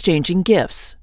exchanging gifts.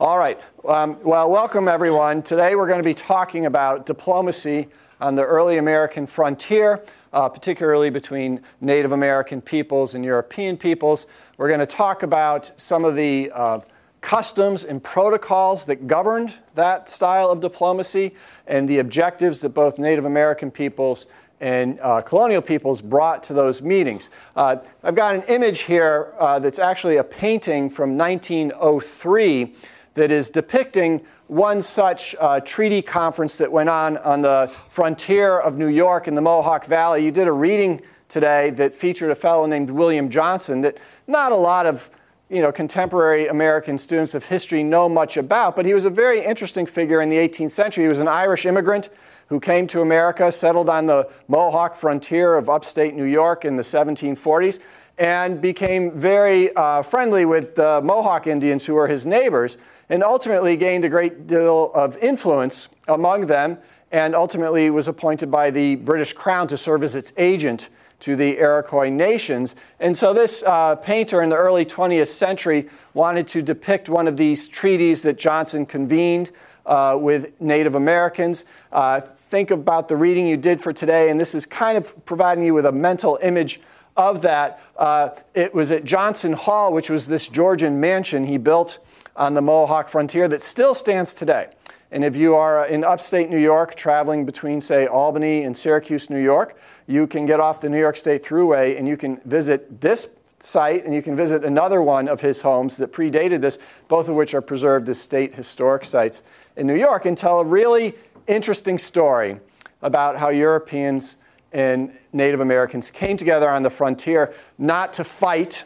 All right. Um, well, welcome everyone. Today we're going to be talking about diplomacy on the early American frontier, uh, particularly between Native American peoples and European peoples. We're going to talk about some of the uh, customs and protocols that governed that style of diplomacy and the objectives that both Native American peoples and uh, colonial peoples brought to those meetings. Uh, I've got an image here uh, that's actually a painting from 1903 that is depicting one such uh, treaty conference that went on on the frontier of New York in the Mohawk Valley. You did a reading today that featured a fellow named William Johnson that not a lot of you know, contemporary American students of history know much about, but he was a very interesting figure in the 18th century. He was an Irish immigrant who came to America, settled on the Mohawk frontier of upstate New York in the 1740s, and became very uh, friendly with the Mohawk Indians who were his neighbors and ultimately gained a great deal of influence among them, and ultimately was appointed by the British Crown to serve as its agent to the Iroquois nations. And so, this uh, painter in the early 20th century wanted to depict one of these treaties that Johnson convened uh, with Native Americans. Uh, think about the reading you did for today, and this is kind of providing you with a mental image of that. Uh, it was at Johnson Hall, which was this Georgian mansion he built on the Mohawk frontier that still stands today. And if you are in upstate New York, traveling between, say, Albany and Syracuse, New York, you can get off the New York State Thruway and you can visit this site and you can visit another one of his homes that predated this, both of which are preserved as state historic sites in New York, and tell a really interesting story about how Europeans and Native Americans came together on the frontier not to fight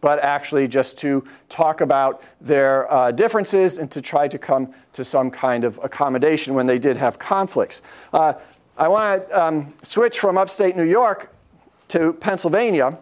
but actually just to talk about their uh, differences and to try to come to some kind of accommodation when they did have conflicts. Uh, I want to um, switch from upstate New York to Pennsylvania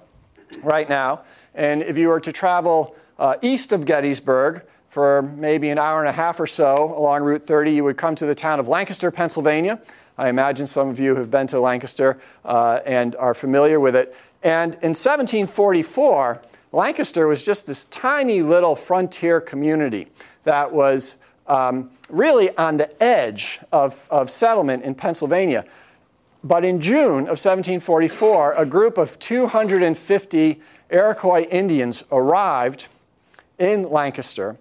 right now. And if you were to travel uh, east of Gettysburg for maybe an hour and a half or so along Route 30, you would come to the town of Lancaster, Pennsylvania. I imagine some of you have been to Lancaster uh, and are familiar with it. And in 1744, Lancaster was just this tiny little frontier community that was um, really on the edge of, of settlement in Pennsylvania. But in June of 1744, a group of 250 Iroquois Indians arrived in Lancaster.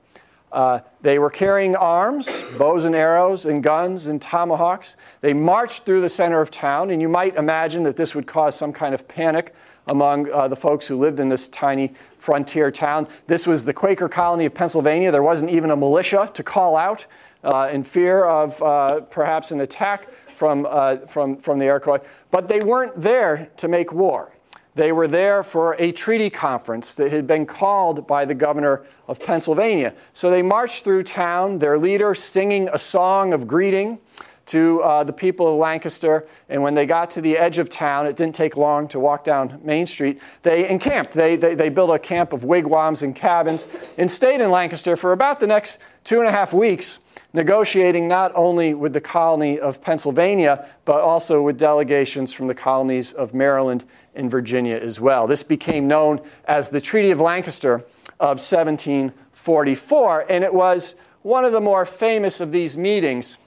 Uh, they were carrying arms, bows and arrows, and guns and tomahawks. They marched through the center of town, and you might imagine that this would cause some kind of panic among uh, the folks who lived in this tiny frontier town. This was the Quaker colony of Pennsylvania. There wasn't even a militia to call out uh, in fear of uh, perhaps an attack from, uh, from, from the Iroquois. But they weren't there to make war. They were there for a treaty conference that had been called by the governor of Pennsylvania. So they marched through town, their leader singing a song of greeting to uh, the people of Lancaster. And when they got to the edge of town, it didn't take long to walk down Main Street. They encamped. They, they, they built a camp of wigwams and cabins and stayed in Lancaster for about the next two and a half weeks, negotiating not only with the colony of Pennsylvania, but also with delegations from the colonies of Maryland and Virginia as well. This became known as the Treaty of Lancaster of 1744, and it was one of the more famous of these meetings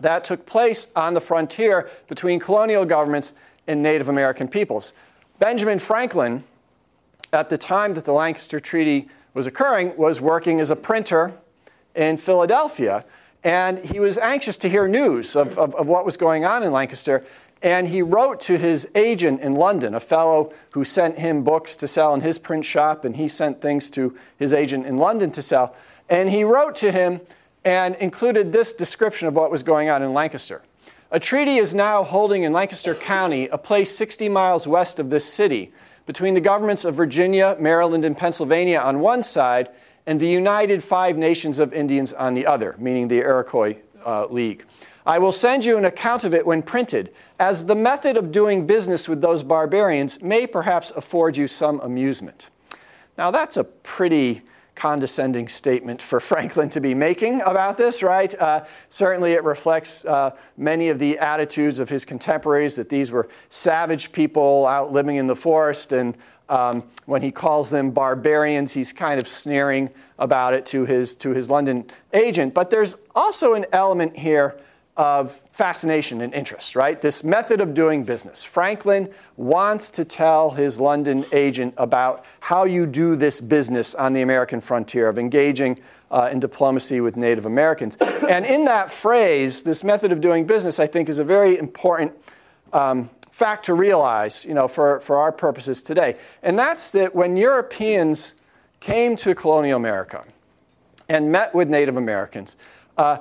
that took place on the frontier between colonial governments and Native American peoples. Benjamin Franklin, at the time that the Lancaster Treaty was occurring, was working as a printer in Philadelphia. And he was anxious to hear news of, of, of, what was going on in Lancaster. And he wrote to his agent in London, a fellow who sent him books to sell in his print shop, and he sent things to his agent in London to sell. And he wrote to him and included this description of what was going on in Lancaster. A treaty is now holding in Lancaster County, a place 60 miles west of this city, between the governments of Virginia, Maryland, and Pennsylvania on one side, and the United Five Nations of Indians on the other, meaning the Iroquois uh, League. I will send you an account of it when printed, as the method of doing business with those barbarians may perhaps afford you some amusement. Now, that's a pretty condescending statement for Franklin to be making about this, right? Uh, certainly, it reflects uh, many of the attitudes of his contemporaries that these were savage people out living in the forest and Um, when he calls them barbarians, he's kind of sneering about it to his, to his London agent. But there's also an element here of fascination and interest, right? This method of doing business. Franklin wants to tell his London agent about how you do this business on the American frontier of engaging uh, in diplomacy with Native Americans. and in that phrase, this method of doing business, I think, is a very important um, fact to realize, you know, for, for our purposes today. And that's that when Europeans came to colonial America and met with Native Americans, uh,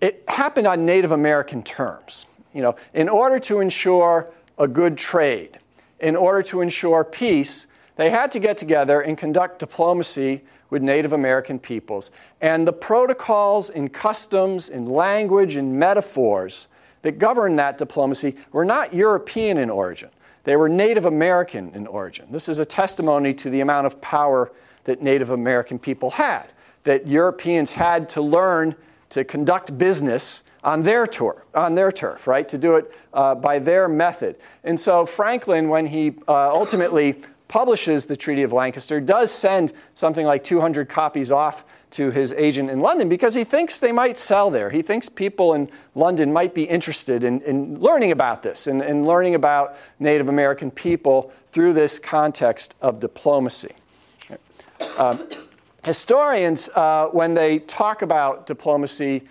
it happened on Native American terms. You know, in order to ensure a good trade, in order to ensure peace, they had to get together and conduct diplomacy with Native American peoples. And the protocols and customs and language and metaphors that governed that diplomacy were not European in origin. They were Native American in origin. This is a testimony to the amount of power that Native American people had, that Europeans had to learn to conduct business on their tour, on their turf, right? To do it uh, by their method. And so Franklin, when he uh, ultimately publishes the Treaty of Lancaster, does send something like 200 copies off to his agent in London because he thinks they might sell there. He thinks people in London might be interested in, in learning about this and, learning about Native American people through this context of diplomacy. Um, historians, uh, when they talk about diplomacy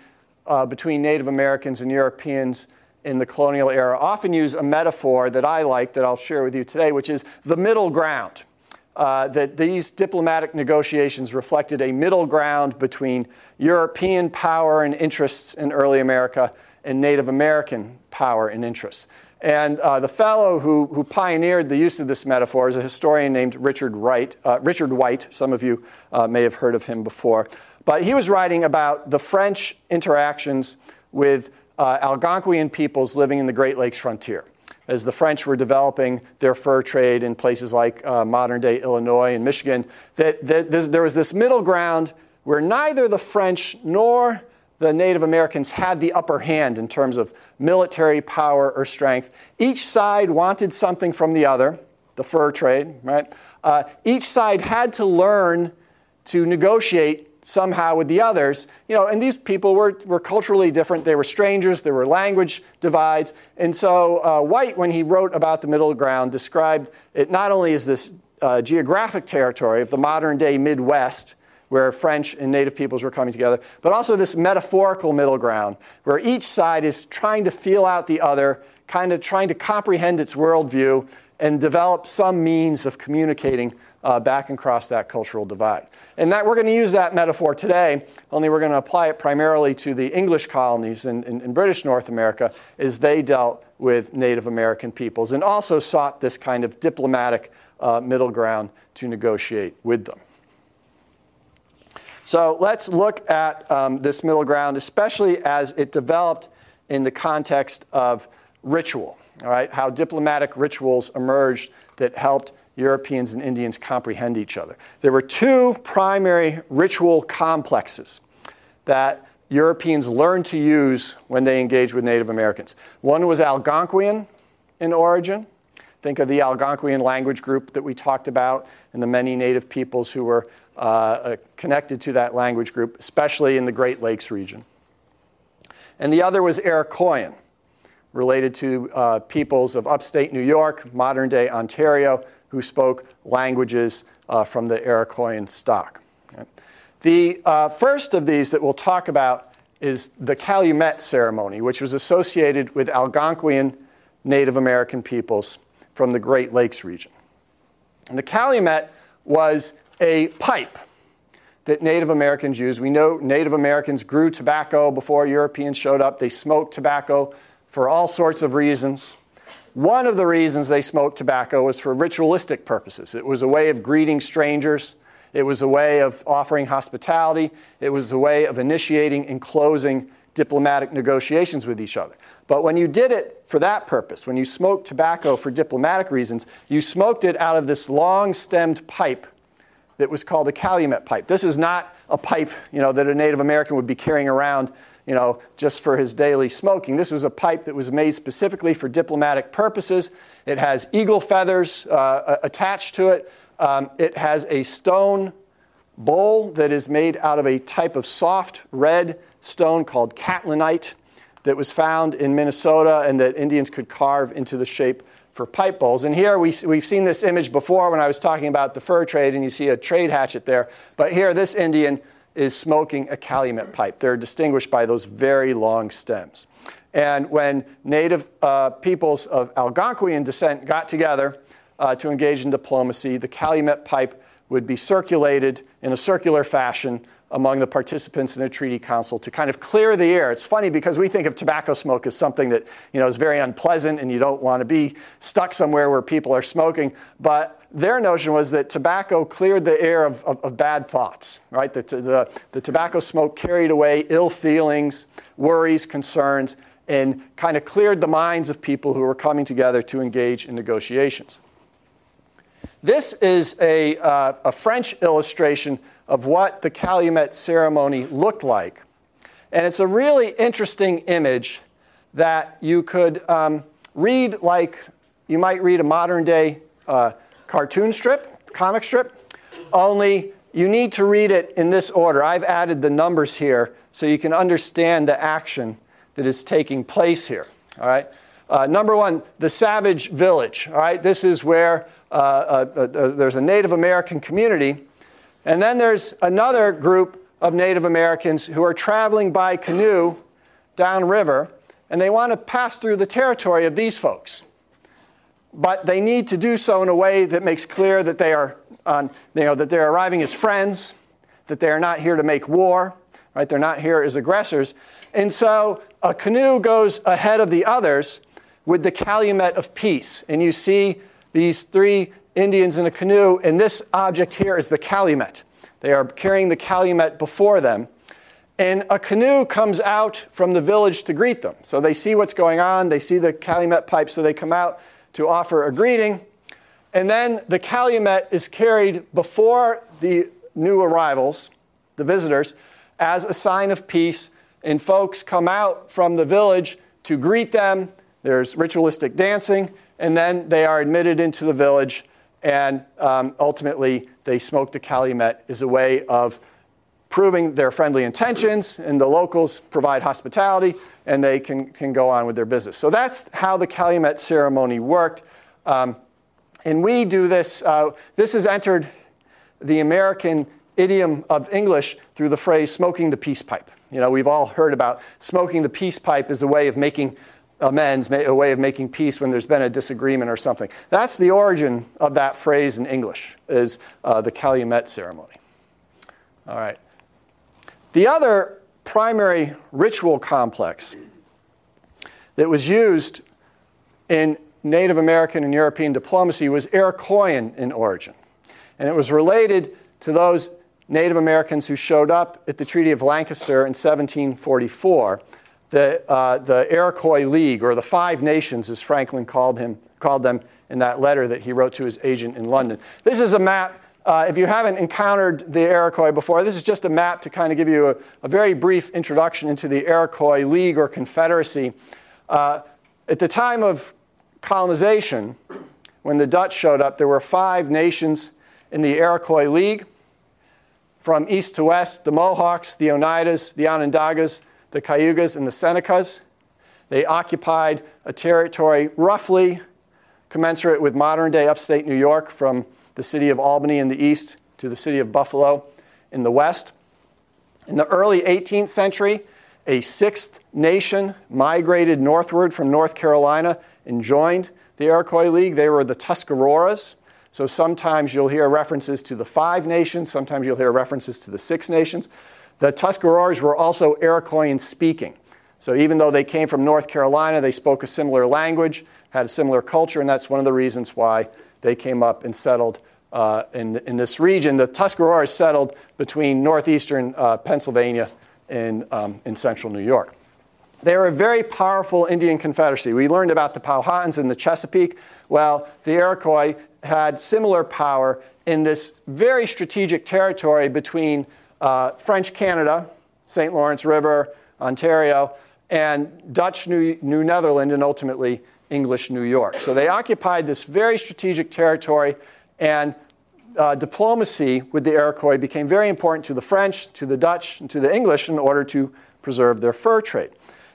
uh, between Native Americans and Europeans in the colonial era, often use a metaphor that I like that I'll share with you today, which is the middle ground uh, that these diplomatic negotiations reflected a middle ground between European power and interests in early America and Native American power and interests. And uh, the fellow who, who pioneered the use of this metaphor is a historian named Richard Wright. Uh, Richard White. Some of you uh, may have heard of him before. But he was writing about the French interactions with uh, Algonquian peoples living in the Great Lakes frontier as the French were developing their fur trade in places like uh, modern day Illinois and Michigan, that, that there was this middle ground where neither the French nor the Native Americans had the upper hand in terms of military power or strength. Each side wanted something from the other, the fur trade, right? Uh, each side had to learn to negotiate somehow with the others. You know, and these people were, were culturally different. They were strangers. There were language divides. And so uh, White, when he wrote about the middle ground, described it not only as this uh, geographic territory of the modern day Midwest, where French and native peoples were coming together, but also this metaphorical middle ground, where each side is trying to feel out the other, kind of trying to comprehend its worldview and develop some means of communicating uh, back and across that cultural divide. And that we're going to use that metaphor today, only we're going to apply it primarily to the English colonies in, in, in British North America as they dealt with Native American peoples and also sought this kind of diplomatic uh, middle ground to negotiate with them. So let's look at um, this middle ground, especially as it developed in the context of ritual, all right? How diplomatic rituals emerged that helped Europeans and Indians comprehend each other. There were two primary ritual complexes that Europeans learned to use when they engaged with Native Americans. One was Algonquian in origin. Think of the Algonquian language group that we talked about and the many native peoples who were uh, uh connected to that language group, especially in the Great Lakes region. And the other was Iroquoian, related to uh, peoples of upstate New York, modern day Ontario, who spoke languages uh, from the Iroquoian stock. Okay. The uh, first of these that we'll talk about is the Calumet ceremony, which was associated with Algonquian Native American peoples from the Great Lakes region. And the Calumet was a pipe that Native Americans used. We know Native Americans grew tobacco before Europeans showed up. They smoked tobacco for all sorts of reasons. One of the reasons they smoked tobacco was for ritualistic purposes. It was a way of greeting strangers, it was a way of offering hospitality, it was a way of initiating and closing diplomatic negotiations with each other. But when you did it for that purpose, when you smoked tobacco for diplomatic reasons, you smoked it out of this long stemmed pipe that was called a calumet pipe. This is not a pipe you know, that a Native American would be carrying around you know, just for his daily smoking. This was a pipe that was made specifically for diplomatic purposes. It has eagle feathers uh, attached to it. Um, it has a stone bowl that is made out of a type of soft red stone called catlinite that was found in Minnesota and that Indians could carve into the shape for pipe bowls. And here we, we've seen this image before when I was talking about the fur trade, and you see a trade hatchet there. But here, this Indian is smoking a calumet pipe. They're distinguished by those very long stems. And when native uh, peoples of Algonquian descent got together uh, to engage in diplomacy, the calumet pipe would be circulated in a circular fashion among the participants in a treaty council to kind of clear the air. It's funny because we think of tobacco smoke as something that you know is very unpleasant and you don't want to be stuck somewhere where people are smoking. But their notion was that tobacco cleared the air of, of, of bad thoughts, right? The, the, the tobacco smoke carried away ill feelings, worries, concerns, and kind of cleared the minds of people who were coming together to engage in negotiations. This is a, uh, a French illustration of what the Calumet ceremony looked like. And it's a really interesting image that you could um, read like you might read a modern day uh, cartoon strip, comic strip, only you need to read it in this order. I've added the numbers here so you can understand the action that is taking place here. All right. Uh, number one, the Savage Village. All right. This is where uh, uh, uh, there's a Native American community and then there's another group of Native Americans who are traveling by canoe downriver, and they want to pass through the territory of these folks. But they need to do so in a way that makes clear that they are, you know, that they're arriving as friends, that they are not here to make war, right? They're not here as aggressors. And so a canoe goes ahead of the others with the calumet of peace. And you see these three Indians in a canoe, and this object here is the calumet. They are carrying the calumet before them. And a canoe comes out from the village to greet them. So they see what's going on, they see the calumet pipe, so they come out to offer a greeting. And then the calumet is carried before the new arrivals, the visitors, as a sign of peace. And folks come out from the village to greet them. There's ritualistic dancing, and then they are admitted into the village and um, ultimately they smoked the calumet as a way of proving their friendly intentions, and the locals provide hospitality, and they can, can go on with their business. So that's how the calumet ceremony worked. Um, and we do this, uh, this has entered the American idiom of English through the phrase smoking the peace pipe. You know, we've all heard about smoking the peace pipe as a way of making amends, a way of making peace when there's been a disagreement or something. That's the origin of that phrase in English, is uh, the calumet ceremony. All right. The other primary ritual complex that was used in Native American and European diplomacy was Iroquoian in origin. And it was related to those Native Americans who showed up at the Treaty of Lancaster in 1744 the, uh, the Iroquois League, or the Five Nations, as Franklin called, him, called them in that letter that he wrote to his agent in London. This is a map. Uh, if you haven't encountered the Iroquois before, this is just a map to kind of give you a, a very brief introduction into the Iroquois League or Confederacy. Uh, at the time of colonization, when the Dutch showed up, there were five nations in the Iroquois League. From east to west, the Mohawks, the Oneidas, the Onondagas, the Cayugas and the Senecas. They occupied a territory roughly commensurate with modern day upstate New York from the city of Albany in the east to the city of Buffalo in the west. In the early 18th century, a sixth nation migrated northward from North Carolina and joined the Iroquois League. They were the Tuscaroras. So sometimes you'll hear references to the five nations, sometimes you'll hear references to the six nations. The Tuscaroras were also Iroquoian speaking. So even though they came from North Carolina, they spoke a similar language, had a similar culture, and that's one of the reasons why they came up and settled uh, in, in this region. The Tuscaroras settled between northeastern uh, Pennsylvania and um, in central New York. They were a very powerful Indian confederacy. We learned about the Powhatans and the Chesapeake. Well, the Iroquois had similar power in this very strategic territory between uh, French Canada, St. Lawrence River, Ontario, and Dutch New, New Netherland, and ultimately English New York. So they occupied this very strategic territory, and uh, diplomacy with the Iroquois became very important to the French, to the Dutch, and to the English in order to preserve their fur trade.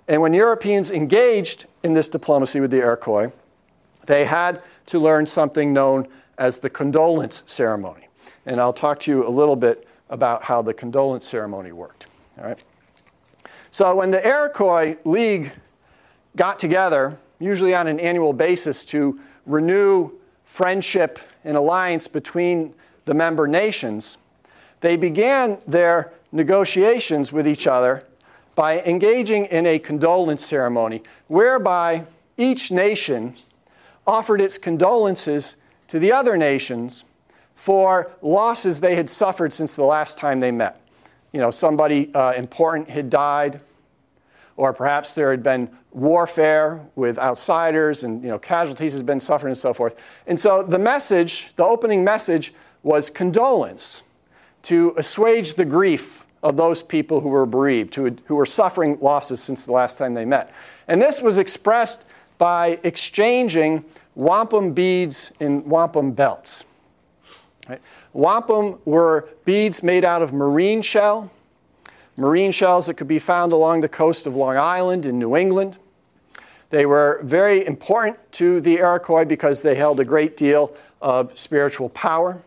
And when Europeans engaged in this diplomacy with the Iroquois, they had to learn something known as the condolence ceremony. And I'll talk to you a little bit about how the condolence ceremony worked. All right. So when the Iroquois League got together, usually on an annual basis, to renew friendship and alliance between the member nations, they began their negotiations with each other by engaging in a condolence ceremony whereby each nation offered its condolences to the other nations for losses they had suffered since the last time they met. You know, somebody uh, important had died, or perhaps there had been warfare with outsiders and you know, casualties had been suffered and so forth. And so the message, the opening message, was condolence to assuage the grief of those people who were bereaved, who, had, who were suffering losses since the last time they met. And this was expressed by exchanging wampum beads and wampum belts. Right? Wampum were beads made out of marine shell, marine shells that could be found along the coast of Long Island in New England. They were very important to the Iroquois because they held a great deal of spiritual power.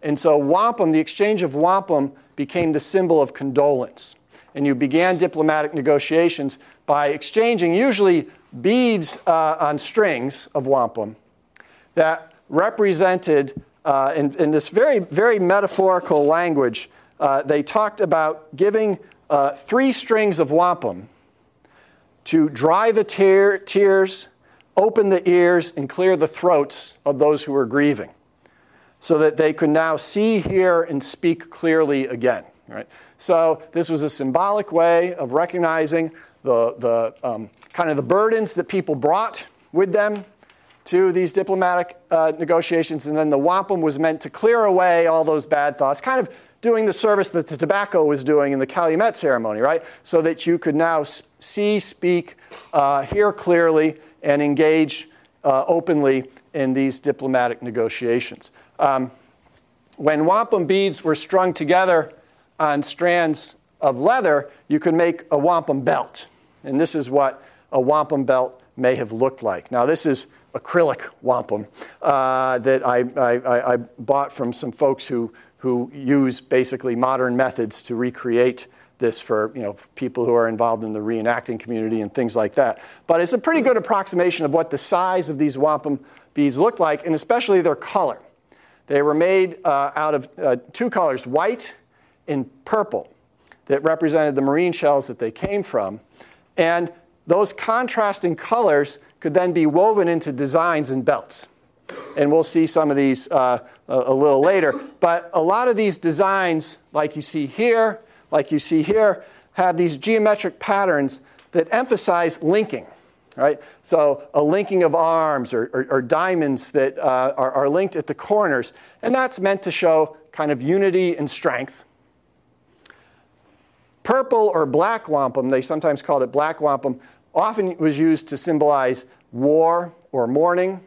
And so, wampum, the exchange of wampum, became the symbol of condolence. And you began diplomatic negotiations by exchanging usually beads uh, on strings of wampum that represented, uh, in, in, this very, very metaphorical language, uh, they talked about giving uh, three strings of wampum to dry the tear, tears, open the ears, and clear the throats of those who were grieving, so that they could now see, hear, and speak clearly again. Right? So this was a symbolic way of recognizing the, the um, kind of the burdens that people brought with them to these diplomatic uh, negotiations, and then the wampum was meant to clear away all those bad thoughts, kind of doing the service that the tobacco was doing in the Calumet ceremony, right? So that you could now see, speak, uh, hear clearly, and engage uh, openly in these diplomatic negotiations. Um, when wampum beads were strung together on strands of leather, you could make a wampum belt. And this is what a wampum belt may have looked like. Now, this is acrylic wampum uh, that I, I, I, bought from some folks who, who use basically modern methods to recreate this for you know, people who are involved in the reenacting community and things like that. But it's a pretty good approximation of what the size of these wampum beads look like, and especially their color. They were made uh, out of uh, two colors, white and purple, that represented the marine shells that they came from. And those contrasting colors could then be woven into designs and belts. And we'll see some of these uh, a, a little later. But a lot of these designs, like you see here, like you see here, have these geometric patterns that emphasize linking. Right? So, a linking of arms or, or, or diamonds that uh, are, are linked at the corners. And that's meant to show kind of unity and strength. Purple or black wampum, they sometimes called it black wampum, often was used to symbolize war or mourning.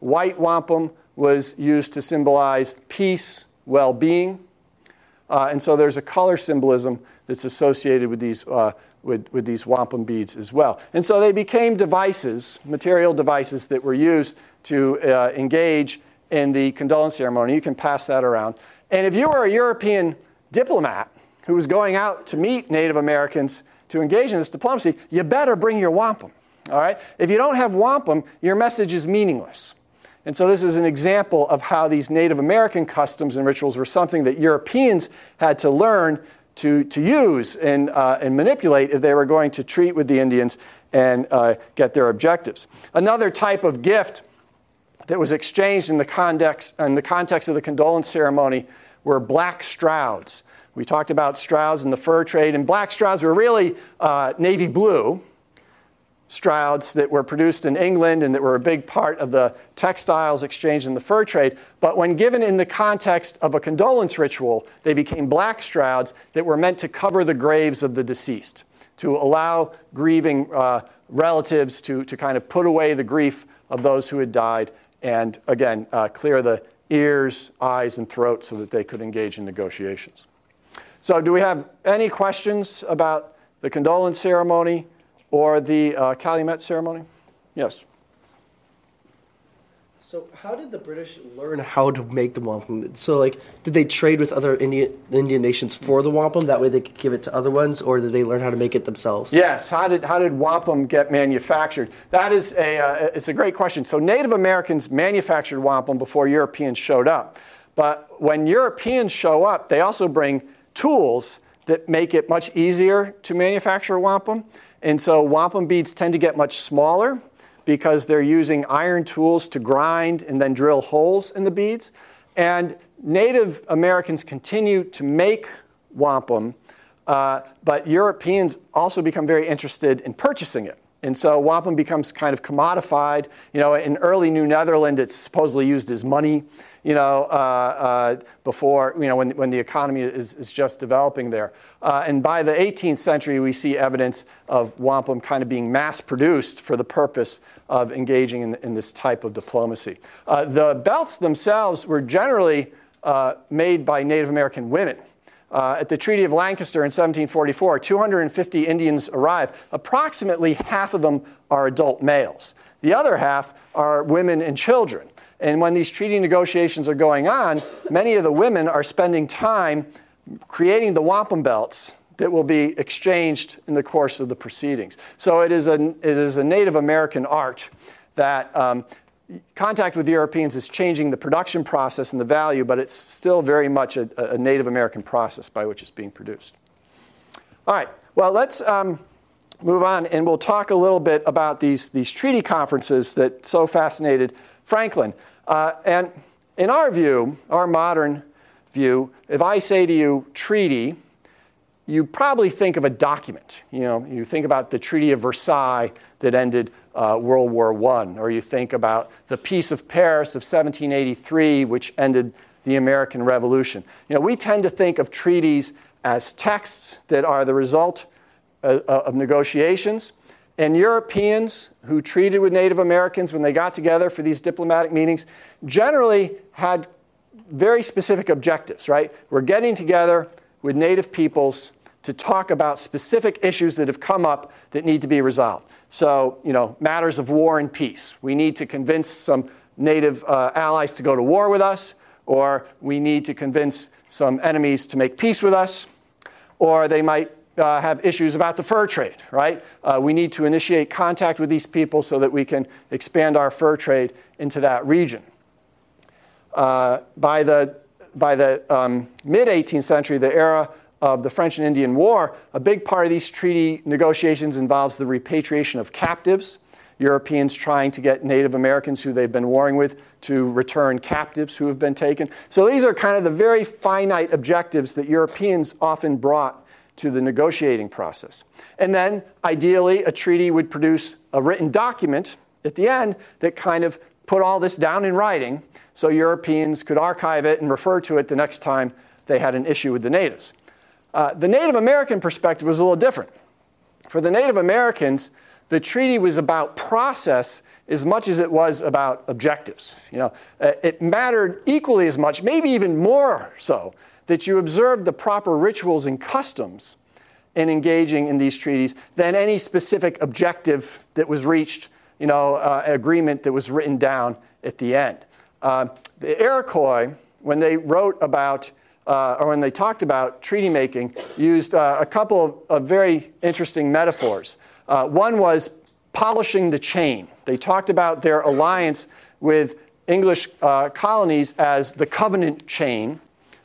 White wampum was used to symbolize peace, well being. Uh, and so there's a color symbolism that's associated with these, uh, with, with these wampum beads as well. And so they became devices, material devices that were used to uh, engage in the condolence ceremony. You can pass that around. And if you were a European diplomat who was going out to meet Native Americans to engage in this diplomacy, you better bring your wampum. All right? If you don't have wampum, your message is meaningless. And so, this is an example of how these Native American customs and rituals were something that Europeans had to learn to, to use and, uh, and manipulate if they were going to treat with the Indians and uh, get their objectives. Another type of gift that was exchanged in the, context, in the context of the condolence ceremony were black strouds. We talked about strouds in the fur trade, and black strouds were really uh, navy blue strouds that were produced in England and that were a big part of the textiles exchange in the fur trade. But when given in the context of a condolence ritual, they became black strouds that were meant to cover the graves of the deceased. to allow grieving uh, relatives to, to kind of put away the grief of those who had died and, again, uh, clear the ears, eyes, and throat so that they could engage in negotiations. So, do we have any questions about the condolence ceremony or the uh, Calumet ceremony? Yes. So how did the British learn how to make the wampum? So like, did they trade with other Indian Indian nations for the wampum? That way they could give it to other ones, or did they learn how to make it themselves? Yes. How did how did wampum get manufactured? That is a uh, it's a great question. So Native Americans manufactured wampum before Europeans showed up, but when Europeans show up, they also bring tools that make it much easier to manufacture wampum. And so wampum beads tend to get much smaller because they're using iron tools to grind and then drill holes in the beads. And Native Americans continue to make wampum, uh, but Europeans also become very interested in purchasing it. And so wampum becomes kind of commodified. You know, in early New Netherland, it's supposedly used as money you know, uh, uh, before, you know, when, when the economy is, is just developing there. Uh, and by the 18th century, we see evidence of wampum kind of being mass produced for the purpose of engaging in, in this type of diplomacy. Uh, the belts themselves were generally uh, made by Native American women. Uh, at the Treaty of Lancaster in 1744, 250 Indians arrive. Approximately half of them are adult males. The other half are women and children. And when these treaty negotiations are going on, many of the women are spending time creating the wampum belts that will be exchanged in the course of the proceedings. So it is a, it is a Native American art that um, contact with Europeans is changing the production process and the value, but it's still very much a, a Native American process by which it's being produced. All right, well, let's um, move on and we'll talk a little bit about these, these treaty conferences that so fascinated Franklin. Uh, and in our view, our modern view, if I say to you treaty, you probably think of a document. You know, you think about the Treaty of Versailles that ended uh, World War I, or you think about the Peace of Paris of 1783, which ended the American Revolution. You know, we tend to think of treaties as texts that are the result uh, of negotiations. And Europeans who treated with Native Americans when they got together for these diplomatic meetings generally had very specific objectives, right? We're getting together with Native peoples to talk about specific issues that have come up that need to be resolved. So, you know, matters of war and peace. We need to convince some Native uh, allies to go to war with us, or we need to convince some enemies to make peace with us, or they might uh, have issues about the fur trade, right? Uh, we need to initiate contact with these people so that we can expand our fur trade into that region. Uh, by the, by the um, mid 18th century, the era of the French and Indian War, a big part of these treaty negotiations involves the repatriation of captives. Europeans trying to get Native Americans who they've been warring with to return captives who have been taken. So these are kind of the very finite objectives that Europeans often brought to the negotiating process. And then, ideally, a treaty would produce a written document at the end that kind of put all this down in writing so Europeans could archive it and refer to it the next time they had an issue with the natives. Uh, the Native American perspective was a little different. For the Native Americans, the treaty was about process as much as it was about objectives. You know, uh, it mattered equally as much, maybe even more so, that you observed the proper rituals and customs in engaging in these treaties than any specific objective that was reached, you know, uh, agreement that was written down at the end. Uh, the Iroquois, when they wrote about uh, or when they talked about treaty making, used uh, a couple of, of, very interesting metaphors. Uh, one was polishing the chain. They talked about their alliance with English uh, colonies as the covenant chain,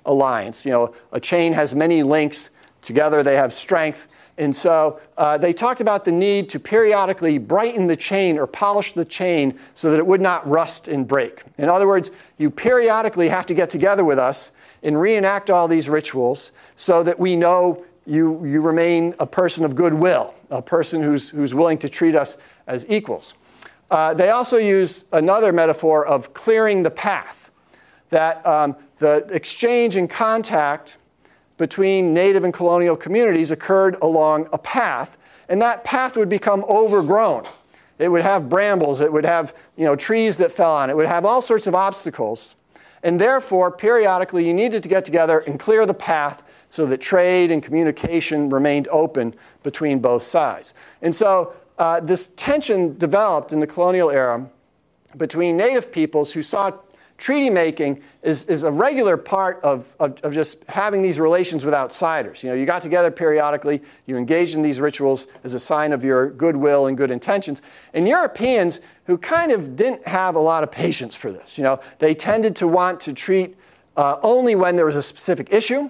alliance. You know, a chain has many links. Together they have strength. And so uh, they talked about the need to periodically brighten the chain or polish the chain so that it would not rust and break. In other words, you periodically have to get together with us and reenact all these rituals so that we know you, you remain a person of goodwill, a person who's, who's willing to treat us as equals. Uh, they also use another metaphor of clearing the path, that um, the exchange and contact between native and colonial communities occurred along a path, and that path would become overgrown. It would have brambles, it would have you know, trees that fell on it, it would have all sorts of obstacles. And therefore, periodically, you needed to get together and clear the path so that trade and communication remained open between both sides. And so uh, this tension developed in the colonial era between native peoples who saw treaty making is, is a regular part of, of, of, just having these relations with outsiders. You know, you got together periodically, you engaged in these rituals as a sign of your goodwill and good intentions. And Europeans who kind of didn't have a lot of patience for this, you know, they tended to want to treat uh, only when there was a specific issue.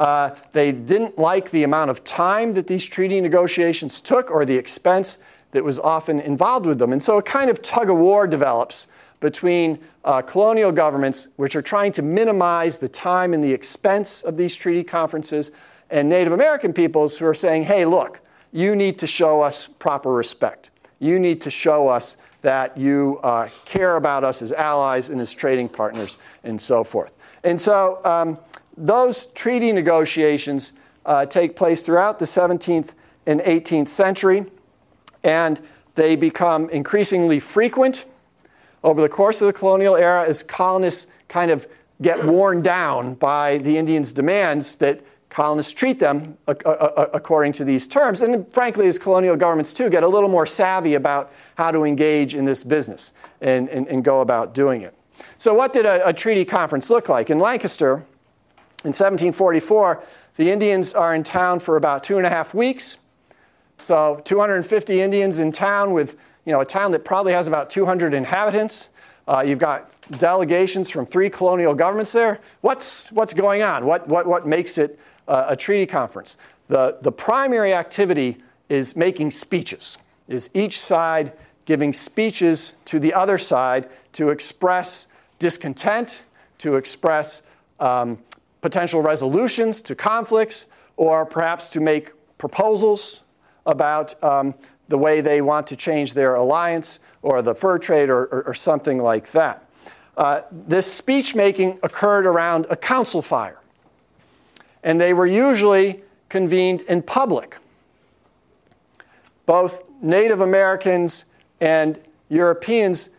Uh, they didn't like the amount of time that these treaty negotiations took or the expense that was often involved with them. And so a kind of tug of war develops between uh, colonial governments, which are trying to minimize the time and the expense of these treaty conferences, and Native American peoples who are saying, hey, look, you need to show us proper respect. You need to show us that you uh, care about us as allies and as trading partners and so forth. And so um, those treaty negotiations uh, take place throughout the 17th and 18th century, and they become increasingly frequent over the course of the colonial era as colonists kind of get worn down by the Indians' demands that colonists treat them according to these terms. And frankly, as colonial governments too get a little more savvy about how to engage in this business and, and, and go about doing it. So, what did a, a treaty conference look like? In Lancaster, in 1744, the Indians are in town for about two and a half weeks. So, 250 Indians in town with you know, a town that probably has about 200 inhabitants. Uh, you've got delegations from three colonial governments there. What's, what's going on? What, what, what makes it uh, a treaty conference? The, the primary activity is making speeches, is each side giving speeches to the other side to express discontent, to express um, potential resolutions to conflicts, or perhaps to make proposals about um, the way they want to change their alliance or the fur trade or, or, or something like that. Uh, this speech making occurred around a council fire, and they were usually convened in public. Both Native Americans and Europeans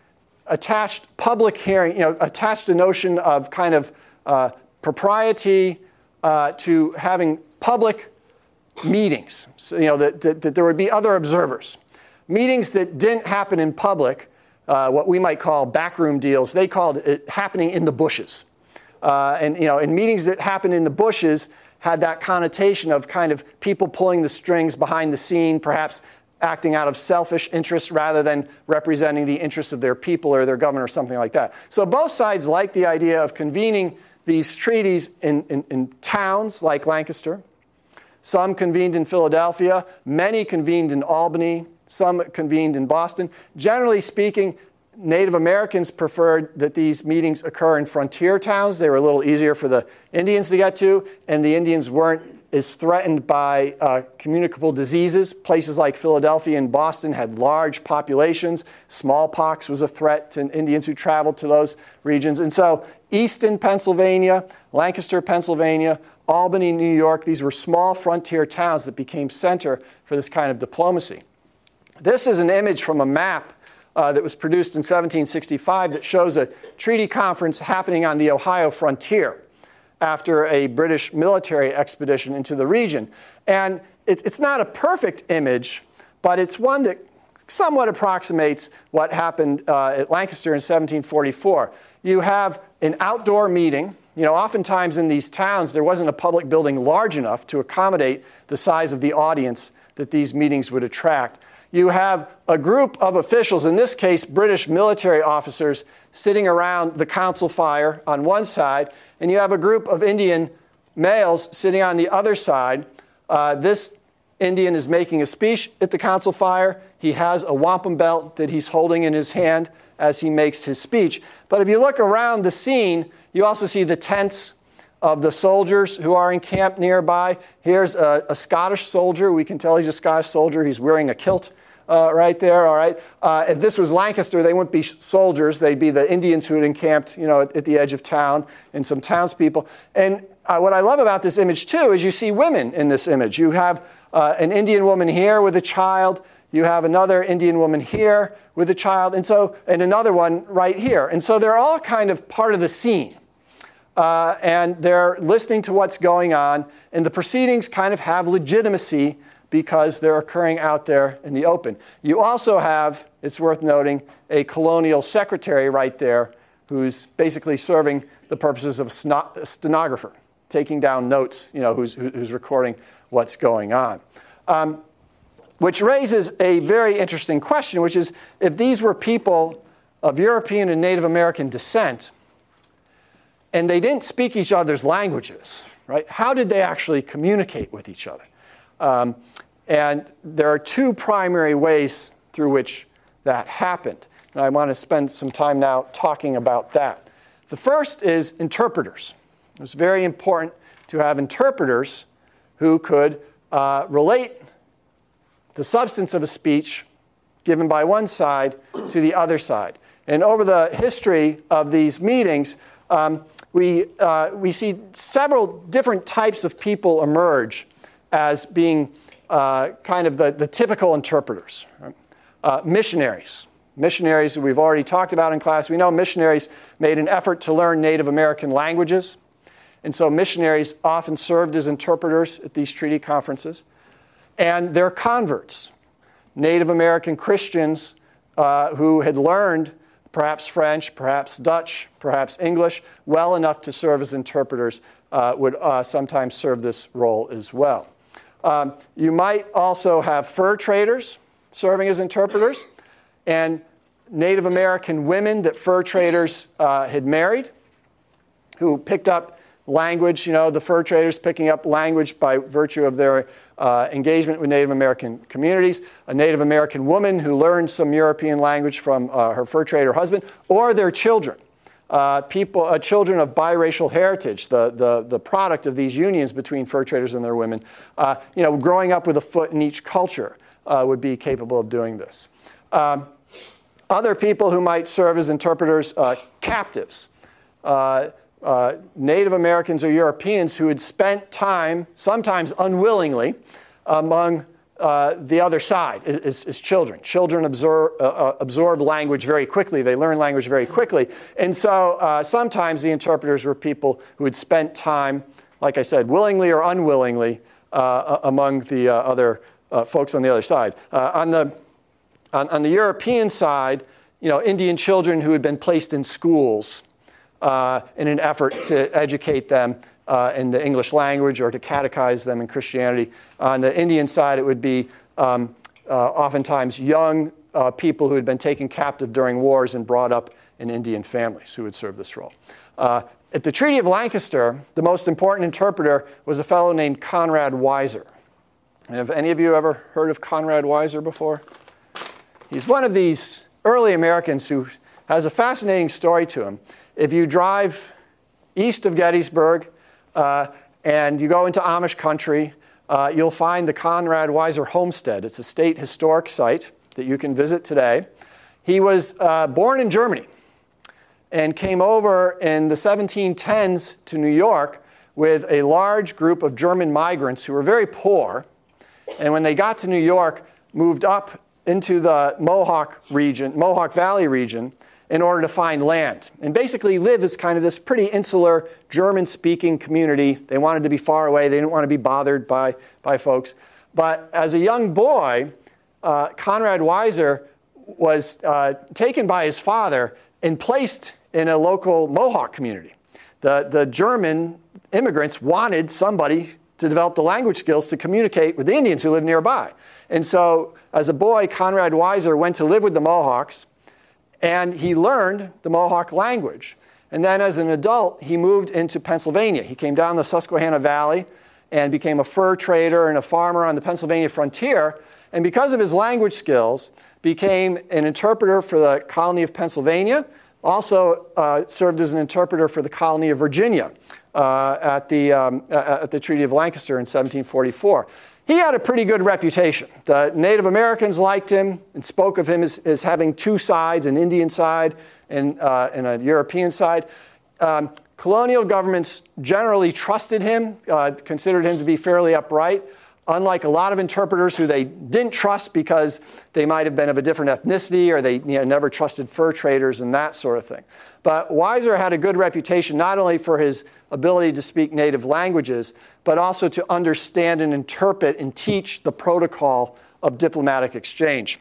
attached public hearing, you know, attached a notion of kind of uh, propriety uh, to having public meetings, so, you know, that, that, that, there would be other observers. Meetings that didn't happen in public, uh, what we might call backroom deals, they called it happening in the bushes. Uh, and, you know, and meetings that happened in the bushes had that connotation of kind of people pulling the strings behind the scene, perhaps acting out of selfish interests rather than representing the interests of their people or their government or something like that. So both sides like the idea of convening these treaties in, in, in towns like Lancaster, some convened in Philadelphia, many convened in Albany, some convened in Boston. Generally speaking, Native Americans preferred that these meetings occur in frontier towns. They were a little easier for the Indians to get to, and the Indians weren't as threatened by uh, communicable diseases. Places like Philadelphia and Boston had large populations. Smallpox was a threat to Indians who traveled to those regions. And so, Easton, Pennsylvania, Lancaster, Pennsylvania, Albany, New York, these were small frontier towns that became center for this kind of diplomacy. This is an image from a map uh, that was produced in 1765 that shows a treaty conference happening on the Ohio frontier after a British military expedition into the region. And it, it's not a perfect image, but it's one that somewhat approximates what happened uh, at Lancaster in 1744. You have an outdoor meeting you know, oftentimes in these towns, there wasn't a public building large enough to accommodate the size of the audience that these meetings would attract. You have a group of officials, in this case, British military officers, sitting around the council fire on one side, and you have a group of Indian males sitting on the other side. Uh, this Indian is making a speech at the council fire. He has a wampum belt that he's holding in his hand as he makes his speech. But if you look around the scene, you also see the tents of the soldiers who are in camp nearby. Here's a, a Scottish soldier. We can tell he's a Scottish soldier. He's wearing a kilt uh, right there, all right? Uh, if this was Lancaster, they wouldn't be soldiers. They'd be the Indians who had encamped, you know, at, at the edge of town and some townspeople. And uh, what I love about this image, too, is you see women in this image. You have uh, an Indian woman here with a child. You have another Indian woman here with a child, and so and another one right here. And so they're all kind of part of the scene. Uh, and they're listening to what's going on, and the proceedings kind of have legitimacy because they're occurring out there in the open. You also have, it's worth noting, a colonial secretary right there who's basically serving the purposes of a stenographer, taking down notes, you know, who's, who's recording what's going on. Um, which raises a very interesting question, which is if these were people of European and Native American descent, and they didn't speak each other's languages, right? How did they actually communicate with each other? Um, and there are two primary ways through which that happened. And I want to spend some time now talking about that. The first is interpreters. It was very important to have interpreters who could uh, relate the substance of a speech given by one side to the other side. And over the history of these meetings, um, we, uh, we see several different types of people emerge as being uh, kind of the, the typical interpreters. Uh, missionaries. Missionaries we've already talked about in class. We know missionaries made an effort to learn Native American languages. And so missionaries often served as interpreters at these treaty conferences. And they're converts, Native American Christians uh, who had learned perhaps French, perhaps Dutch, perhaps English, well enough to serve as interpreters, uh, would uh, sometimes serve this role as well. Um, you might also have fur traders serving as interpreters, and Native American women that fur traders uh, had married who picked up language, you know, the fur traders picking up language by virtue of their uh, engagement with Native American communities, a Native American woman who learned some European language from uh, her fur trader husband, or their children. Uh, people, uh, children of biracial heritage, the, the, the product of these unions between fur traders and their women, uh, you know, growing up with a foot in each culture uh, would be capable of doing this. Um, other people who might serve as interpreters, captives. Uh, uh, Native Americans or Europeans who had spent time, sometimes unwillingly, among uh, the other side as, children. Children absorb, uh, uh, absorb, language very quickly, they learn language very quickly. And so uh, sometimes the interpreters were people who had spent time, like I said, willingly or unwillingly, uh, among the other folks on the other side. on, the, on, on the European side, you know, Indian children who had been placed in schools uh, in an effort to educate them uh, in the English language or to catechize them in Christianity. On the Indian side, it would be um, uh, oftentimes young uh, people who had been taken captive during wars and brought up in Indian families who would serve this role. Uh, at the Treaty of Lancaster, the most important interpreter was a fellow named Conrad Weiser. And have any of you ever heard of Conrad Weiser before? He's one of these early Americans who has a fascinating story to him. If you drive east of Gettysburg uh, and you go into Amish country, uh, you'll find the Conrad Weiser Homestead. It's a state historic site that you can visit today. He was uh, born in Germany and came over in the 1710s to New York with a large group of German migrants who were very poor. And when they got to New York, moved up into the Mohawk region, Mohawk Valley region, in order to find land and basically live as kind of this pretty insular German speaking community. They wanted to be far away, they didn't want to be bothered by, by folks. But as a young boy, uh, Conrad Weiser was uh, taken by his father and placed in a local Mohawk community. The, the German immigrants wanted somebody to develop the language skills to communicate with the Indians who lived nearby. And so, as a boy, Conrad Weiser went to live with the Mohawks and he learned the Mohawk language. And then as an adult, he moved into Pennsylvania. He came down the Susquehanna Valley and became a fur trader and a farmer on the Pennsylvania frontier. And because of his language skills, became an interpreter for the colony of Pennsylvania, also uh, served as an interpreter for the colony of Virginia uh, at, the, um, at the Treaty of Lancaster in 1744. He had a pretty good reputation. The Native Americans liked him and spoke of him as, as having two sides an Indian side and, uh, and a European side. Um, colonial governments generally trusted him, uh, considered him to be fairly upright unlike a lot of interpreters who they didn't trust because they might have been of a different ethnicity or they you know, never trusted fur traders and that sort of thing. But Weiser had a good reputation not only for his ability to speak native languages, but also to understand and interpret and teach the protocol of diplomatic exchange.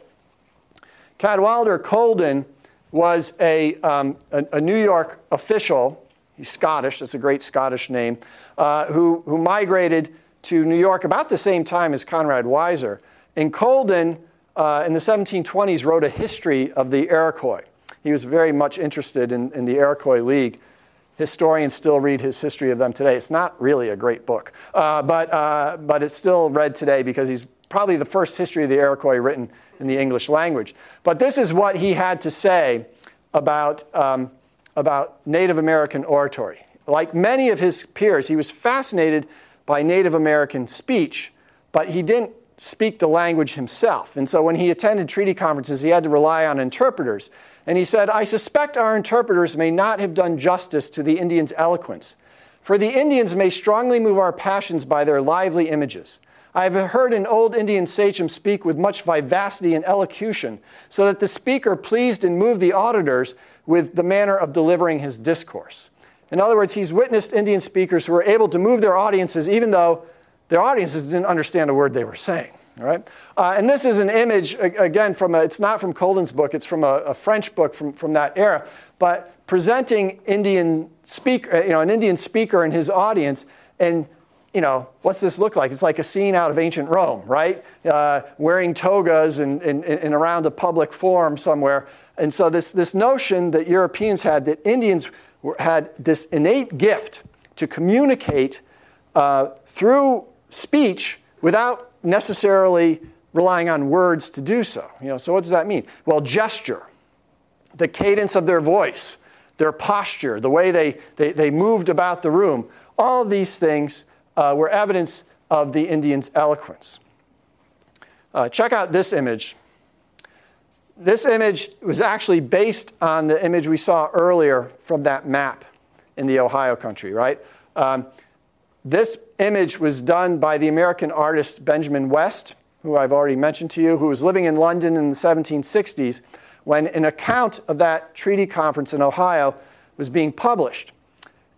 Cadwallader Colden was a, um, a, a, New York official, he's Scottish, that's a great Scottish name, uh, who, who migrated to New York about the same time as Conrad Weiser. And Colden, uh, in the 1720s, wrote a history of the Iroquois. He was very much interested in, in the Iroquois League. Historians still read his history of them today. It's not really a great book, uh, but, uh, but it's still read today because he's probably the first history of the Iroquois written in the English language. But this is what he had to say about, um, about Native American oratory. Like many of his peers, he was fascinated by Native American speech, but he didn't speak the language himself. And so when he attended treaty conferences, he had to rely on interpreters. And he said, I suspect our interpreters may not have done justice to the Indians' eloquence. For the Indians may strongly move our passions by their lively images. I have heard an old Indian sachem speak with much vivacity and elocution, so that the speaker pleased and moved the auditors with the manner of delivering his discourse. In other words, he's witnessed Indian speakers who were able to move their audiences even though their audiences didn't understand a word they were saying. All right? Uh, and this is an image, again, from a, it's not from Colden's book, it's from a, a, French book from, from that era, but presenting Indian speaker, uh, you know, an Indian speaker and his audience, and you know, what's this look like? It's like a scene out of ancient Rome, right? Uh, wearing togas and, and, and around a public forum somewhere. And so this, this notion that Europeans had that Indians had this innate gift to communicate uh, through speech without necessarily relying on words to do so. You know, so what does that mean? Well, gesture, the cadence of their voice, their posture, the way they, they, they moved about the room, all of these things uh, were evidence of the Indians' eloquence. Uh, check out this image this image was actually based on the image we saw earlier from that map in the Ohio country, right? Um, this image was done by the American artist Benjamin West, who I've already mentioned to you, who was living in London in the 1760s when an account of that treaty conference in Ohio was being published.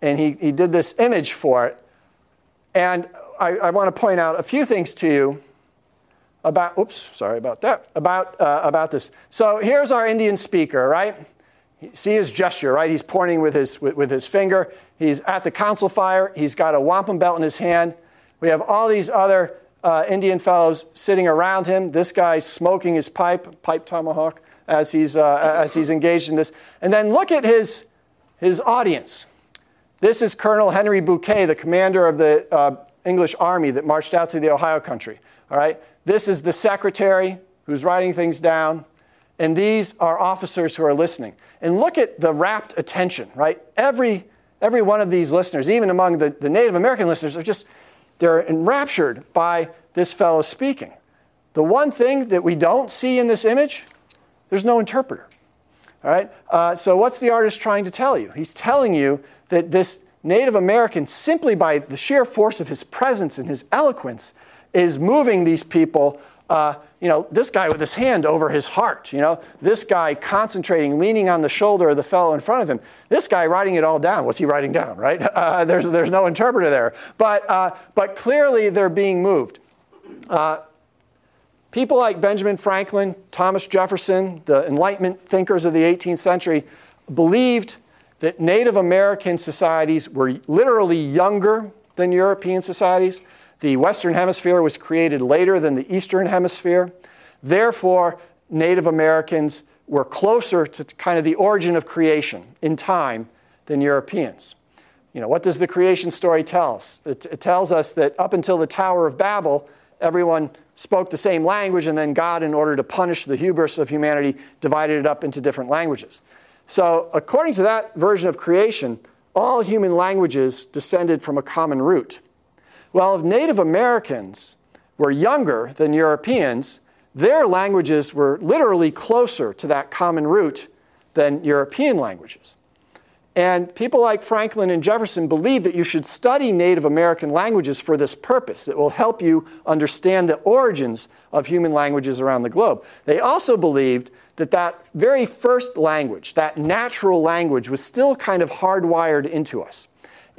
And he, he did this image for it. And I, I want to point out a few things to you about, oops, sorry about that, about, uh, about this. So here's our Indian speaker, right? See his gesture, right? He's pointing with his, with, with his finger. He's at the council fire. He's got a wampum belt in his hand. We have all these other uh, Indian fellows sitting around him. This guy's smoking his pipe, pipe tomahawk, as he's, uh, as he's engaged in this. And then look at his, his audience. This is Colonel Henry Bouquet, the commander of the uh, English army that marched out to the Ohio country. All right? This is the secretary who's writing things down. And these are officers who are listening. And look at the rapt attention, right? Every, every one of these listeners, even among the, the Native American listeners, are just, they're enraptured by this fellow speaking. The one thing that we don't see in this image, there's no interpreter. All right? Uh, so, what's the artist trying to tell you? He's telling you that this Native American, simply by the sheer force of his presence and his eloquence, is moving these people. Uh, you know, this guy with his hand over his heart, you know, this guy concentrating, leaning on the shoulder of the fellow in front of him, this guy writing it all down. What's he writing down, right? Uh, there's, there's no interpreter there. But, uh, but clearly they're being moved. Uh, people like Benjamin Franklin, Thomas Jefferson, the Enlightenment thinkers of the 18th century, believed that Native American societies were literally younger than European societies the Western Hemisphere was created later than the Eastern Hemisphere. Therefore, Native Americans were closer to kind of the origin of creation in time than Europeans. You know, what does the creation story tell us? It, it, tells us that up until the Tower of Babel, everyone spoke the same language, and then God, in order to punish the hubris of humanity, divided it up into different languages. So, according to that version of creation, all human languages descended from a common root. Well, if Native Americans, were younger than Europeans, their languages were literally closer to that common root than European languages. And people like Franklin and Jefferson believed that you should study Native American languages for this purpose. It will help you understand the origins of human languages around the globe. They also believed that that very first language, that natural language, was still kind of hardwired into us.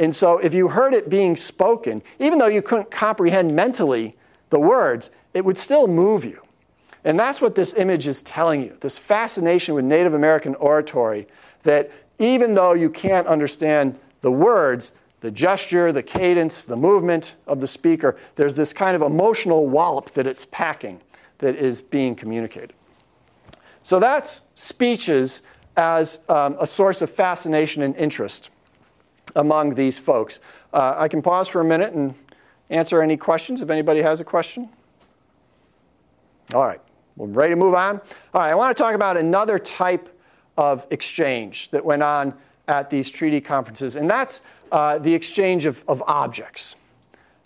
And so if you heard it being spoken, even though you couldn't comprehend mentally the words, it would still move you. And that's what this image is telling you this fascination with Native American oratory that even though you can't understand the words, the gesture, the cadence, the movement of the speaker, there's this kind of emotional wallop that it's packing that is being communicated. So that's speeches as um, a source of fascination and interest among these folks. Uh, I can pause for a minute and answer any questions if anybody has a question. All right, we're ready to move on. All right, I want to talk about another type of exchange that went on at these treaty conferences, and that's uh, the exchange of, of objects.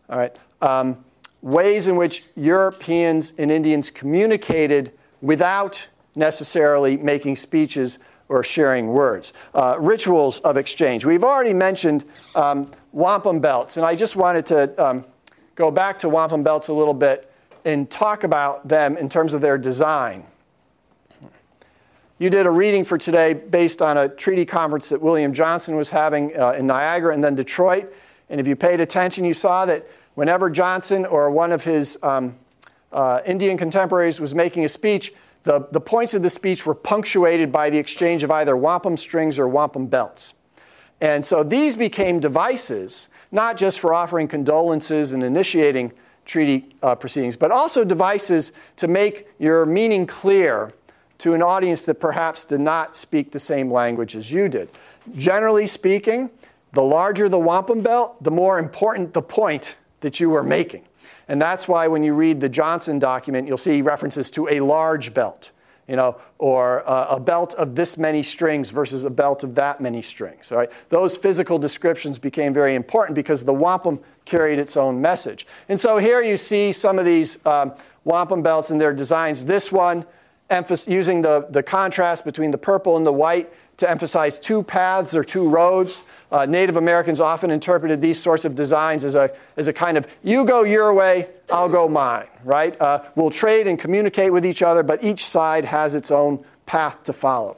All right, um, ways in which Europeans and Indians communicated without necessarily making speeches or sharing words. Uh, rituals of exchange. We've already mentioned um, wampum belts, and I just wanted to um, go back to wampum belts a little bit and talk about them in terms of their design. You did a reading for today based on a treaty conference that William Johnson was having uh, in Niagara and then Detroit. And if you paid attention, you saw that whenever Johnson or one of his um, uh, Indian contemporaries was making a speech, the, the points of the speech were punctuated by the exchange of either wampum strings or wampum belts. And so these became devices, not just for offering condolences and initiating treaty uh, proceedings, but also devices to make your meaning clear to an audience that perhaps did not speak the same language as you did. Generally speaking, the larger the wampum belt, the more important the point that you were making. And that's why when you read the Johnson document, you'll see references to a large belt, you know, or uh, a belt of this many strings versus a belt of that many strings. All right? Those physical descriptions became very important because the wampum carried its own message. And so here you see some of these um, wampum belts and their designs. This one, using the, the contrast between the purple and the white to emphasize two paths or two roads. Uh, Native Americans often interpreted these sorts of designs as a, as a kind of you go your way, I'll go mine, right? Uh, we'll trade and communicate with each other, but each side has its own path to follow.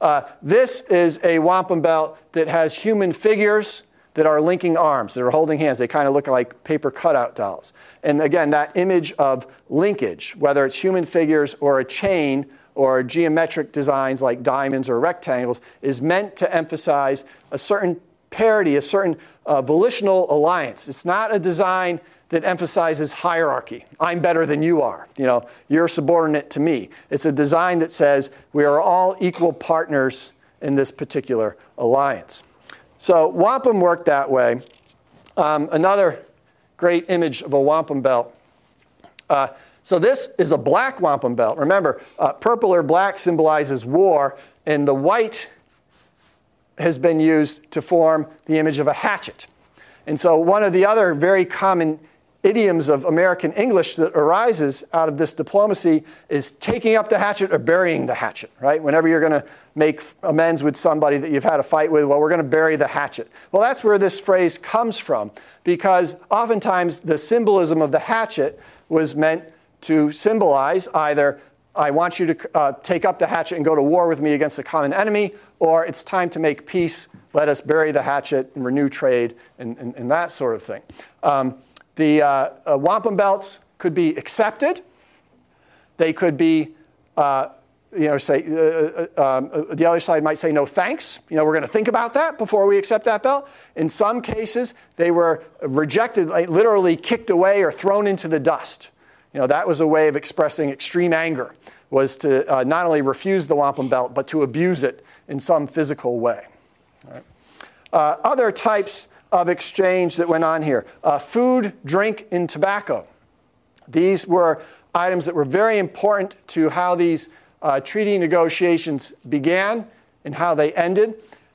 Uh, this is a wampum belt that has human figures that are linking arms, that are holding hands. They kind of look like paper cutout dolls. And again, that image of linkage, whether it's human figures or a chain or geometric designs like diamonds or rectangles, is meant to emphasize a certain parity, a certain uh, volitional alliance. It's not a design that emphasizes hierarchy. I'm better than you are. You know, you're subordinate to me. It's a design that says we are all equal partners in this particular alliance. So wampum worked that way. Um, another great image of a wampum belt. Uh, so this is a black wampum belt. Remember, uh, purple or black symbolizes war, and the white has been used to form the image of a hatchet. And so, one of the other very common idioms of American English that arises out of this diplomacy is taking up the hatchet or burying the hatchet, right? Whenever you're going to make amends with somebody that you've had a fight with, well, we're going to bury the hatchet. Well, that's where this phrase comes from because oftentimes the symbolism of the hatchet was meant to symbolize either I want you to uh, take up the hatchet and go to war with me against a common enemy, or it's time to make peace. Let us bury the hatchet and renew trade and, and, and that sort of thing. Um, the uh, uh, wampum belts could be accepted. They could be, uh, you know, say, uh, uh, um, the other side might say, no thanks. You know, we're going to think about that before we accept that belt. In some cases, they were rejected, like literally kicked away or thrown into the dust. You know, that was a way of expressing extreme anger, was to uh, not only refuse the wampum belt, but to abuse it in some physical way. Uh, other types of exchange that went on here uh, food, drink, and tobacco. These were items that were very important to how these uh, treaty negotiations began and how they ended.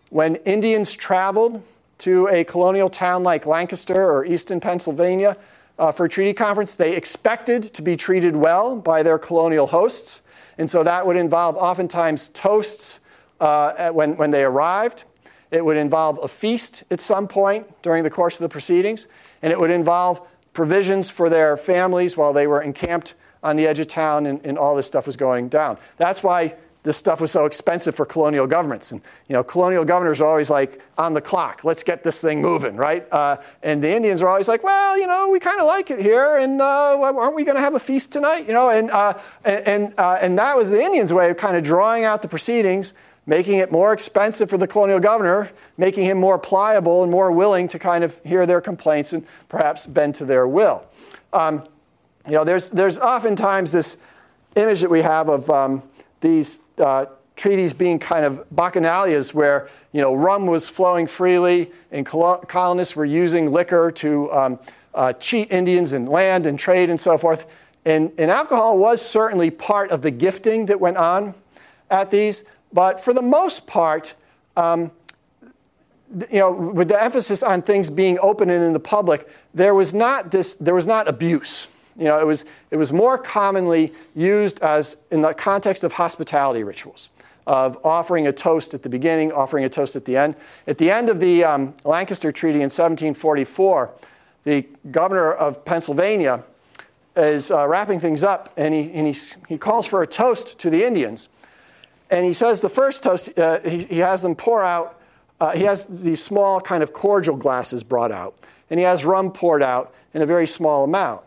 When Indians traveled to a colonial town like Lancaster or Easton, Pennsylvania, uh, for a treaty conference, they expected to be treated well by their colonial hosts. And so that would involve oftentimes toasts uh, when, when they arrived. It would involve a feast at some point during the course of the proceedings. And it would involve provisions for their families while they were encamped on the edge of town and, and all this stuff was going down. That's why this stuff was so expensive for colonial governments. And you know, colonial governors are always like on the clock. Let's get this thing moving, right? Uh, and the Indians are always like, well, you know, we kind of like it here, and uh, aren't we going to have a feast tonight? You know, and uh, and uh, and that was the Indians' way of kind of drawing out the proceedings, making it more expensive for the colonial governor, making him more pliable and more willing to kind of hear their complaints and perhaps bend to their will. Um, you know, there's there's oftentimes this image that we have of um, these uh, treaties being kind of bacchanalias where you know rum was flowing freely and colonists were using liquor to um, uh, cheat Indians in land and trade and so forth. And, and alcohol was certainly part of the gifting that went on at these, but for the most part, um, you know, with the emphasis on things being open and in the public, there was not this, there was not abuse. You know, it was, it was more commonly used as in the context of hospitality rituals, of offering a toast at the beginning, offering a toast at the end. At the end of the um, Lancaster Treaty in 1744, the governor of Pennsylvania is uh, wrapping things up, and, he, and he, he calls for a toast to the Indians. And he says the first toast, uh, he, he has them pour out, uh, he has these small kind of cordial glasses brought out, and he has rum poured out in a very small amount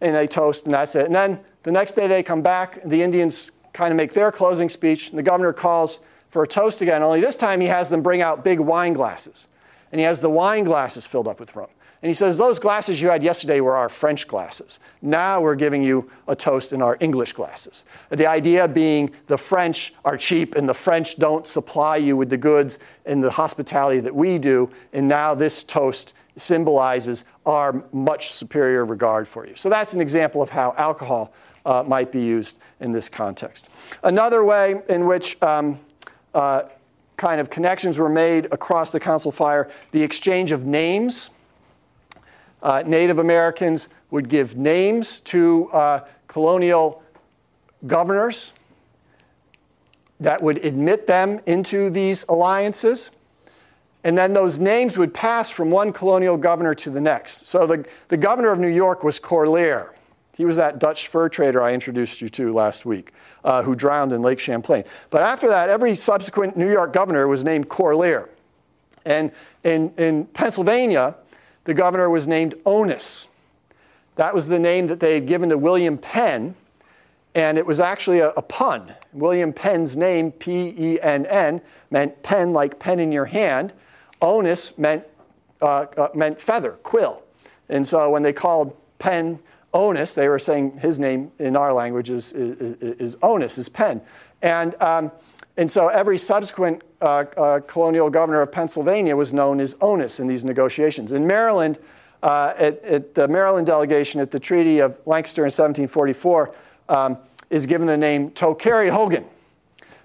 and they toast, and that's it. And then the next day they come back, the Indians kind of make their closing speech, and the governor calls for a toast again, only this time he has them bring out big wine glasses. And he has the wine glasses filled up with rum. And he says, Those glasses you had yesterday were our French glasses. Now we're giving you a toast in our English glasses. The idea being the French are cheap and the French don't supply you with the goods and the hospitality that we do. And now this toast symbolizes our much superior regard for you. So that's an example of how alcohol uh, might be used in this context. Another way in which um, uh, kind of connections were made across the council fire, the exchange of names. Uh, Native Americans would give names to uh, colonial governors that would admit them into these alliances. And then those names would pass from one colonial governor to the next. So the, the governor of New York was Corlear. He was that Dutch fur trader I introduced you to last week, uh, who drowned in Lake Champlain. But after that, every subsequent New York governor was named Corlear. And in, in Pennsylvania, the governor was named Onas. That was the name that they had given to William Penn, and it was actually a, a pun. William Penn's name, P E N N, meant pen like pen in your hand. Onas meant, uh, uh, meant feather, quill. And so when they called Penn Onas, they were saying his name in our language is, is, is Onas, is Penn. And, um, and so every subsequent uh, uh, colonial governor of Pennsylvania was known as Onas in these negotiations. In Maryland, uh, at, at, the Maryland delegation at the Treaty of Lancaster in 1744, um, is given the name Tochary-Hogan.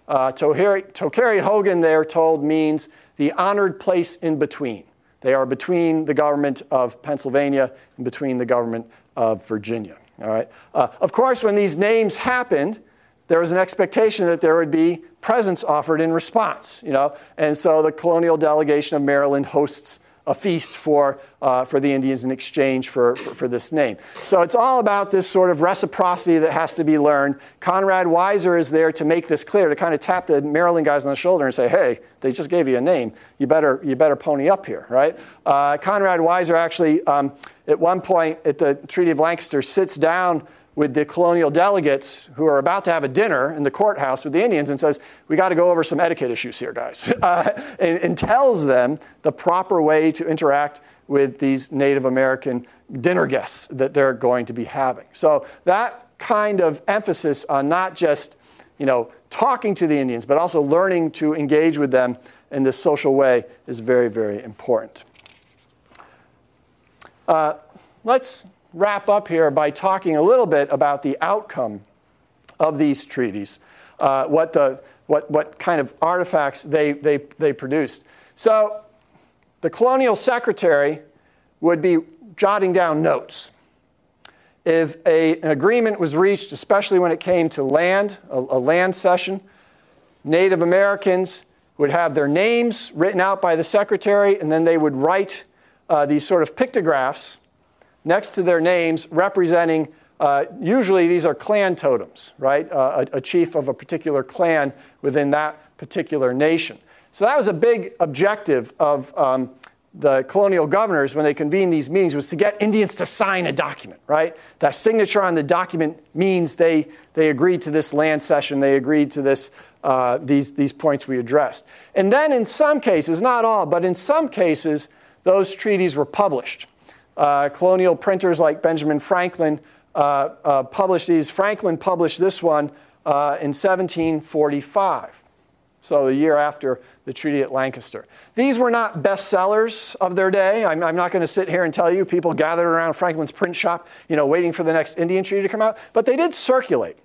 Uh, Tochary-Hogan, they're told, means the honored place in between. They are between the government of Pennsylvania and between the government of Virginia. All right. Uh, of course, when these names happened, there was an expectation that there would be presents offered in response. You know, and so the colonial delegation of Maryland hosts a feast for, uh, for the Indians in exchange for, for, for, this name. So it's all about this sort of reciprocity that has to be learned. Conrad Weiser is there to make this clear, to kind of tap the Maryland guys on the shoulder and say, hey, they just gave you a name. You better, you better pony up here, right? Uh, Conrad Weiser actually, um, at one point at the Treaty of Lancaster, sits down with the colonial delegates who are about to have a dinner in the courthouse with the Indians and says, We got to go over some etiquette issues here, guys, uh, and, and, tells them the proper way to interact with these Native American dinner guests that they're going to be having. So that kind of emphasis on not just you know, talking to the Indians, but also learning to engage with them in this social way is very, very important. Uh, let's wrap up here by talking a little bit about the outcome of these treaties, uh, what, the, what, what kind of artifacts they, they, they produced. So the colonial secretary would be jotting down notes. if a, an agreement was reached, especially when it came to land, a, a land cession, Native Americans would have their names written out by the secretary, and then they would write uh, these sort of pictographs next to their names representing, uh, usually these are clan totems, right? Uh, a, a, chief of a particular clan within that particular nation. So that was a big objective of um, the colonial governors when they convened these meetings was to get Indians to sign a document, right? That signature on the document means they, they agreed to this land cession, they agreed to this, uh, these, these points we addressed. And then in some cases, not all, but in some cases, those treaties were published. Uh, colonial printers like Benjamin Franklin uh, uh published these. Franklin published this one uh, in 1745 so the year after the Treaty at Lancaster. These were not bestsellers of their day. I'm, I'm not going to sit here and tell you people gathered around Franklin's print shop, you know, waiting for the next Indian treaty to come out, but they did circulate.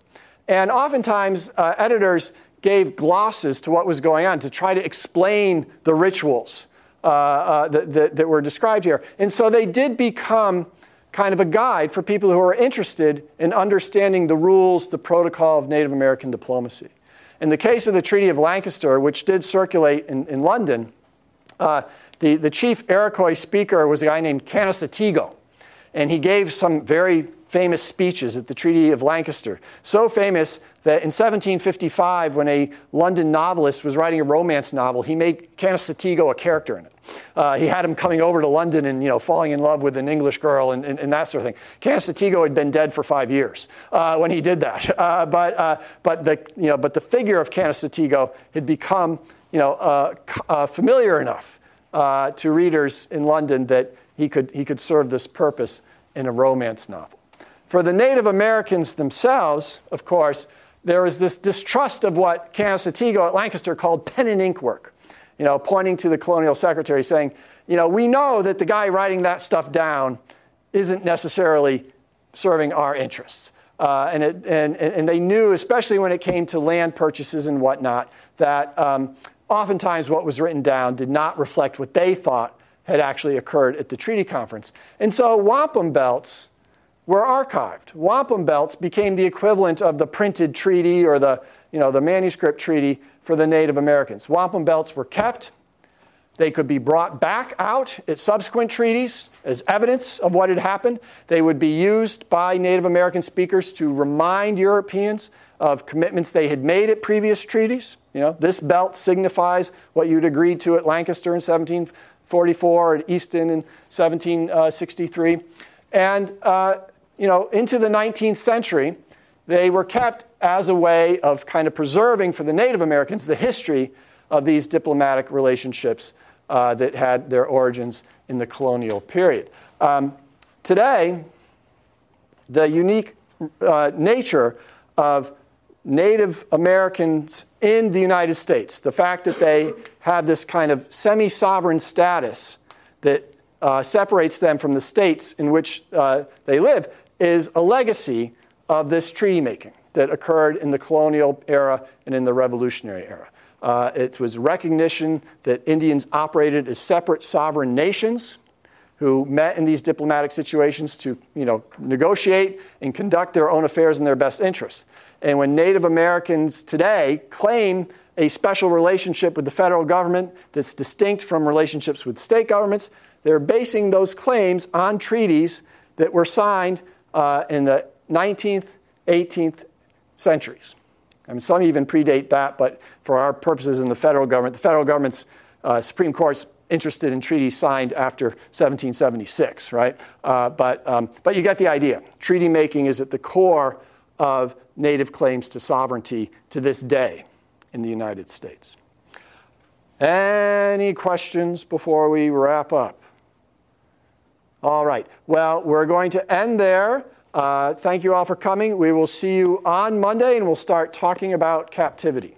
And oftentimes, editors gave glosses to what was going on to try to explain the rituals uh, uh, that, that, that were described here. And so they did become kind of a guide for people who are interested in understanding the rules, the protocol of Native American diplomacy. In the case of the Treaty of Lancaster, which did circulate in, in London, uh, the, the chief Iroquois speaker was a guy named Canasatego. And he gave some very famous speeches at the Treaty of Lancaster. So famous that in 1755, when a London novelist was writing a romance novel, he made Canasatego a character in it. Uh, he had him coming over to London and you know, falling in love with an English girl and, and, and that sort of thing. Canasatego had been dead for five years uh, when he did that. Uh, but, uh, but, the, you know, but the figure of Canasatego had become you know, uh, uh, familiar enough to readers in London that he could, he could serve this purpose in a romance novel. For the Native Americans themselves, of course, there was this distrust of what Canasatego at Lancaster called pen and ink work, you know, pointing to the colonial secretary saying, you know, we know that the guy writing that stuff down isn't necessarily serving our interests. Uh, and, it, and, and they knew, especially when it came to land purchases and whatnot, that um, oftentimes what was written down did not reflect what they thought had actually occurred at the treaty conference. And so wampum belts were archived. Wampum belts became the equivalent of the printed treaty or the, you know, the manuscript treaty for the Native Americans. Wampum belts were kept. They could be brought back out at subsequent treaties as evidence of what had happened. They would be used by Native American speakers to remind Europeans of commitments they had made at previous treaties. You know, this belt signifies what you'd agreed to at Lancaster in 1744, at Easton in 1763. And uh, you know, into the 19th century, they were kept as a way of kind of preserving for the Native Americans the history of these diplomatic relationships uh, that had their origins in the colonial period. Um, today, the unique uh, nature of Native Americans in the United States, the fact that they have this kind of semi sovereign status that uh, separates them from the states in which uh, they live, is a legacy of this treaty making that occurred in the colonial era and in the revolutionary era. Uh, it was recognition that Indians operated as separate sovereign nations who met in these diplomatic situations to you know, negotiate and conduct their own affairs in their best interests. And when Native Americans today claim a special relationship with the federal government that's distinct from relationships with state governments, they're basing those claims on treaties that were signed uh, in the 19th, 18th centuries. I mean, some even predate that, but for our purposes in the federal government, the federal government's uh, Supreme Court's interested in treaties signed after 1776, right? Uh, but, um, but you get the idea. Treaty making is at the core of native claims to sovereignty to this day in the United States. Any questions before we wrap up? All right. Well, we're going to end there. Uh, thank you all for coming. We will see you on Monday and we'll start talking about captivity.